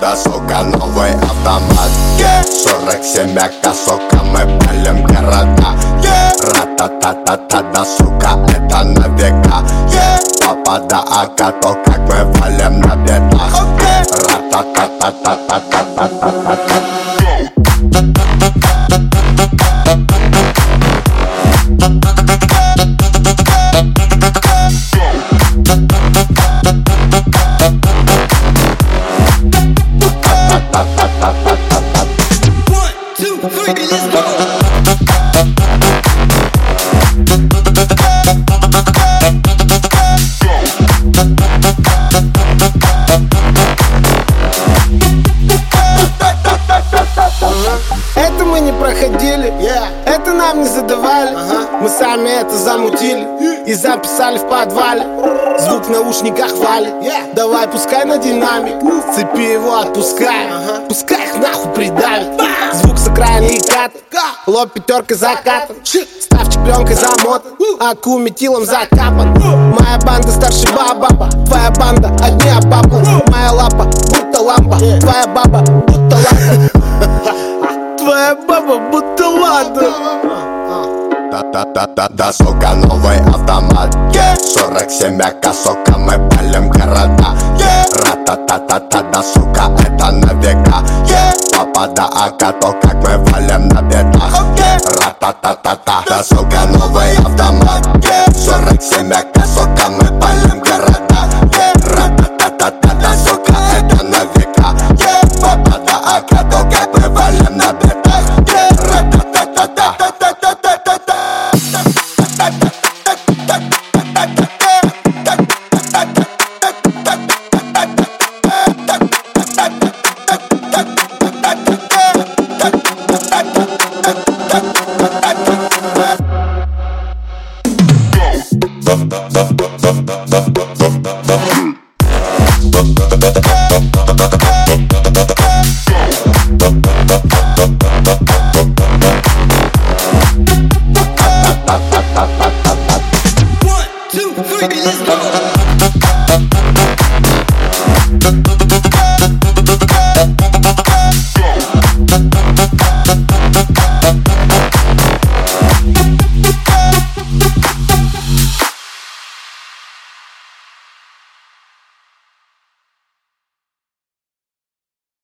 Да сука, новый автомат yeah. 47 яка, сука, мы палим города yeah. Ра-та-та-та-та, да сука, это на века yeah. Папа да ака, то как мы валим на бедах okay. Ра-та-та-та-та-та-та-та-та-та Это мы не проходили, это нам не задавали. Мы сами это замутили и записали в подвале. Звук в наушниках валит Давай пускай на динамик. С цепи его отпускай. Пускай их нахуй придавит Звук с окраины и кат Лоб пятеркой закатан. Ставчик пленкой замотан. Аку метилом закапан. Моя банда старше баба. Твоя банда одни обапы Моя лапа будто лампа Твоя баба Твоя баба будто ладно Да-да-да-да, сука, новый автомат yeah. 47 яка, сука, мы палим города yeah. Ра-та-та-та-та, да, сука, это на века yeah. Папа да ака, то как мы валим на бедах okay. Ра-та-та-та-та, сука, новый автомат yeah. 47 яка, сука, мы палим города yeah. Ра-та-та-та-та, сука, Bye. let's go.